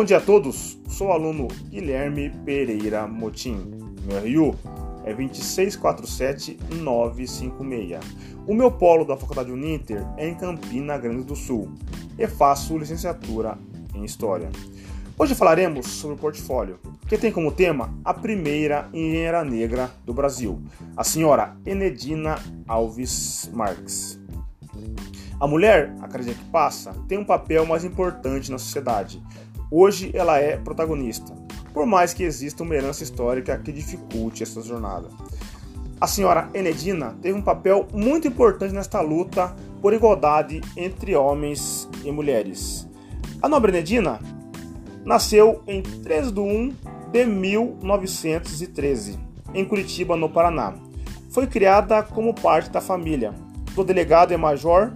Bom dia a todos, sou o aluno Guilherme Pereira Motim. Meu RU é 2647956. O meu polo da Faculdade Uninter é em Campina Grande do Sul e faço licenciatura em História. Hoje falaremos sobre o portfólio, que tem como tema a primeira engenheira negra do Brasil, a senhora Enedina Alves Marques. A mulher, a cada dia que passa, tem um papel mais importante na sociedade, Hoje ela é protagonista, por mais que exista uma herança histórica que dificulte essa jornada. A senhora Enedina teve um papel muito importante nesta luta por igualdade entre homens e mulheres. A nobre Enedina nasceu em 13 de 1 de 1913, em Curitiba, no Paraná. Foi criada como parte da família do delegado e major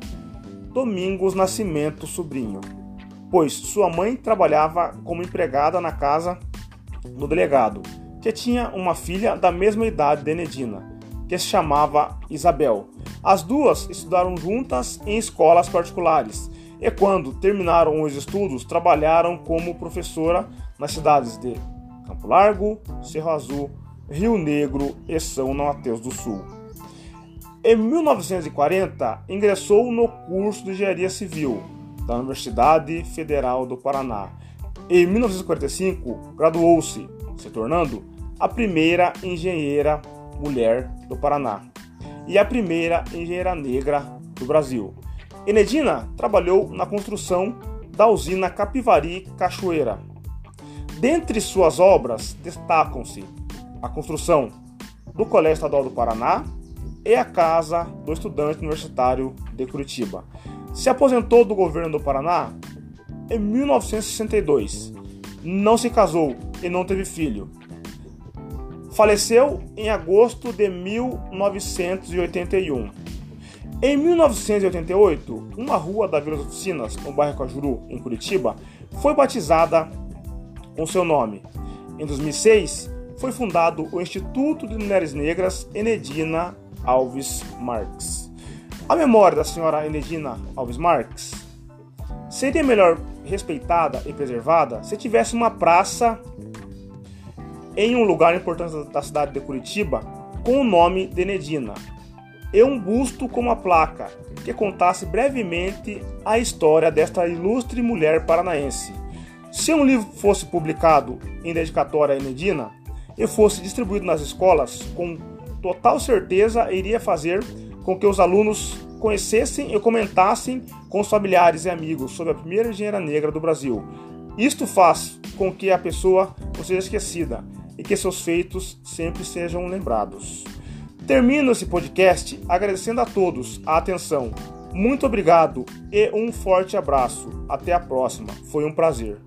Domingos Nascimento Sobrinho pois sua mãe trabalhava como empregada na casa do delegado, que tinha uma filha da mesma idade de Enedina, que se chamava Isabel. As duas estudaram juntas em escolas particulares e, quando terminaram os estudos, trabalharam como professora nas cidades de Campo Largo, Cerro Azul, Rio Negro e São Mateus do Sul. Em 1940, ingressou no curso de Engenharia Civil da Universidade Federal do Paraná. Em 1945, graduou-se, se tornando a primeira engenheira mulher do Paraná e a primeira engenheira negra do Brasil. Enedina trabalhou na construção da usina Capivari Cachoeira. Dentre suas obras destacam-se a construção do Colégio Estadual do Paraná e a Casa do Estudante Universitário de Curitiba. Se aposentou do governo do Paraná em 1962. Não se casou e não teve filho. Faleceu em agosto de 1981. Em 1988, uma rua da Vila das Oficinas, no bairro Cajuru, em Curitiba, foi batizada com seu nome. Em 2006, foi fundado o Instituto de Mulheres Negras Enedina Alves Marques. A memória da senhora Enedina Alves Marques seria melhor respeitada e preservada se tivesse uma praça em um lugar importante da cidade de Curitiba com o nome de Enedina e um busto com uma placa que contasse brevemente a história desta ilustre mulher paranaense. Se um livro fosse publicado em dedicatória a Enedina e fosse distribuído nas escolas, com total certeza iria fazer com que os alunos conhecessem e comentassem com os familiares e amigos sobre a primeira engenheira negra do Brasil. Isto faz com que a pessoa não seja esquecida e que seus feitos sempre sejam lembrados. Termino esse podcast agradecendo a todos a atenção. Muito obrigado e um forte abraço. Até a próxima. Foi um prazer.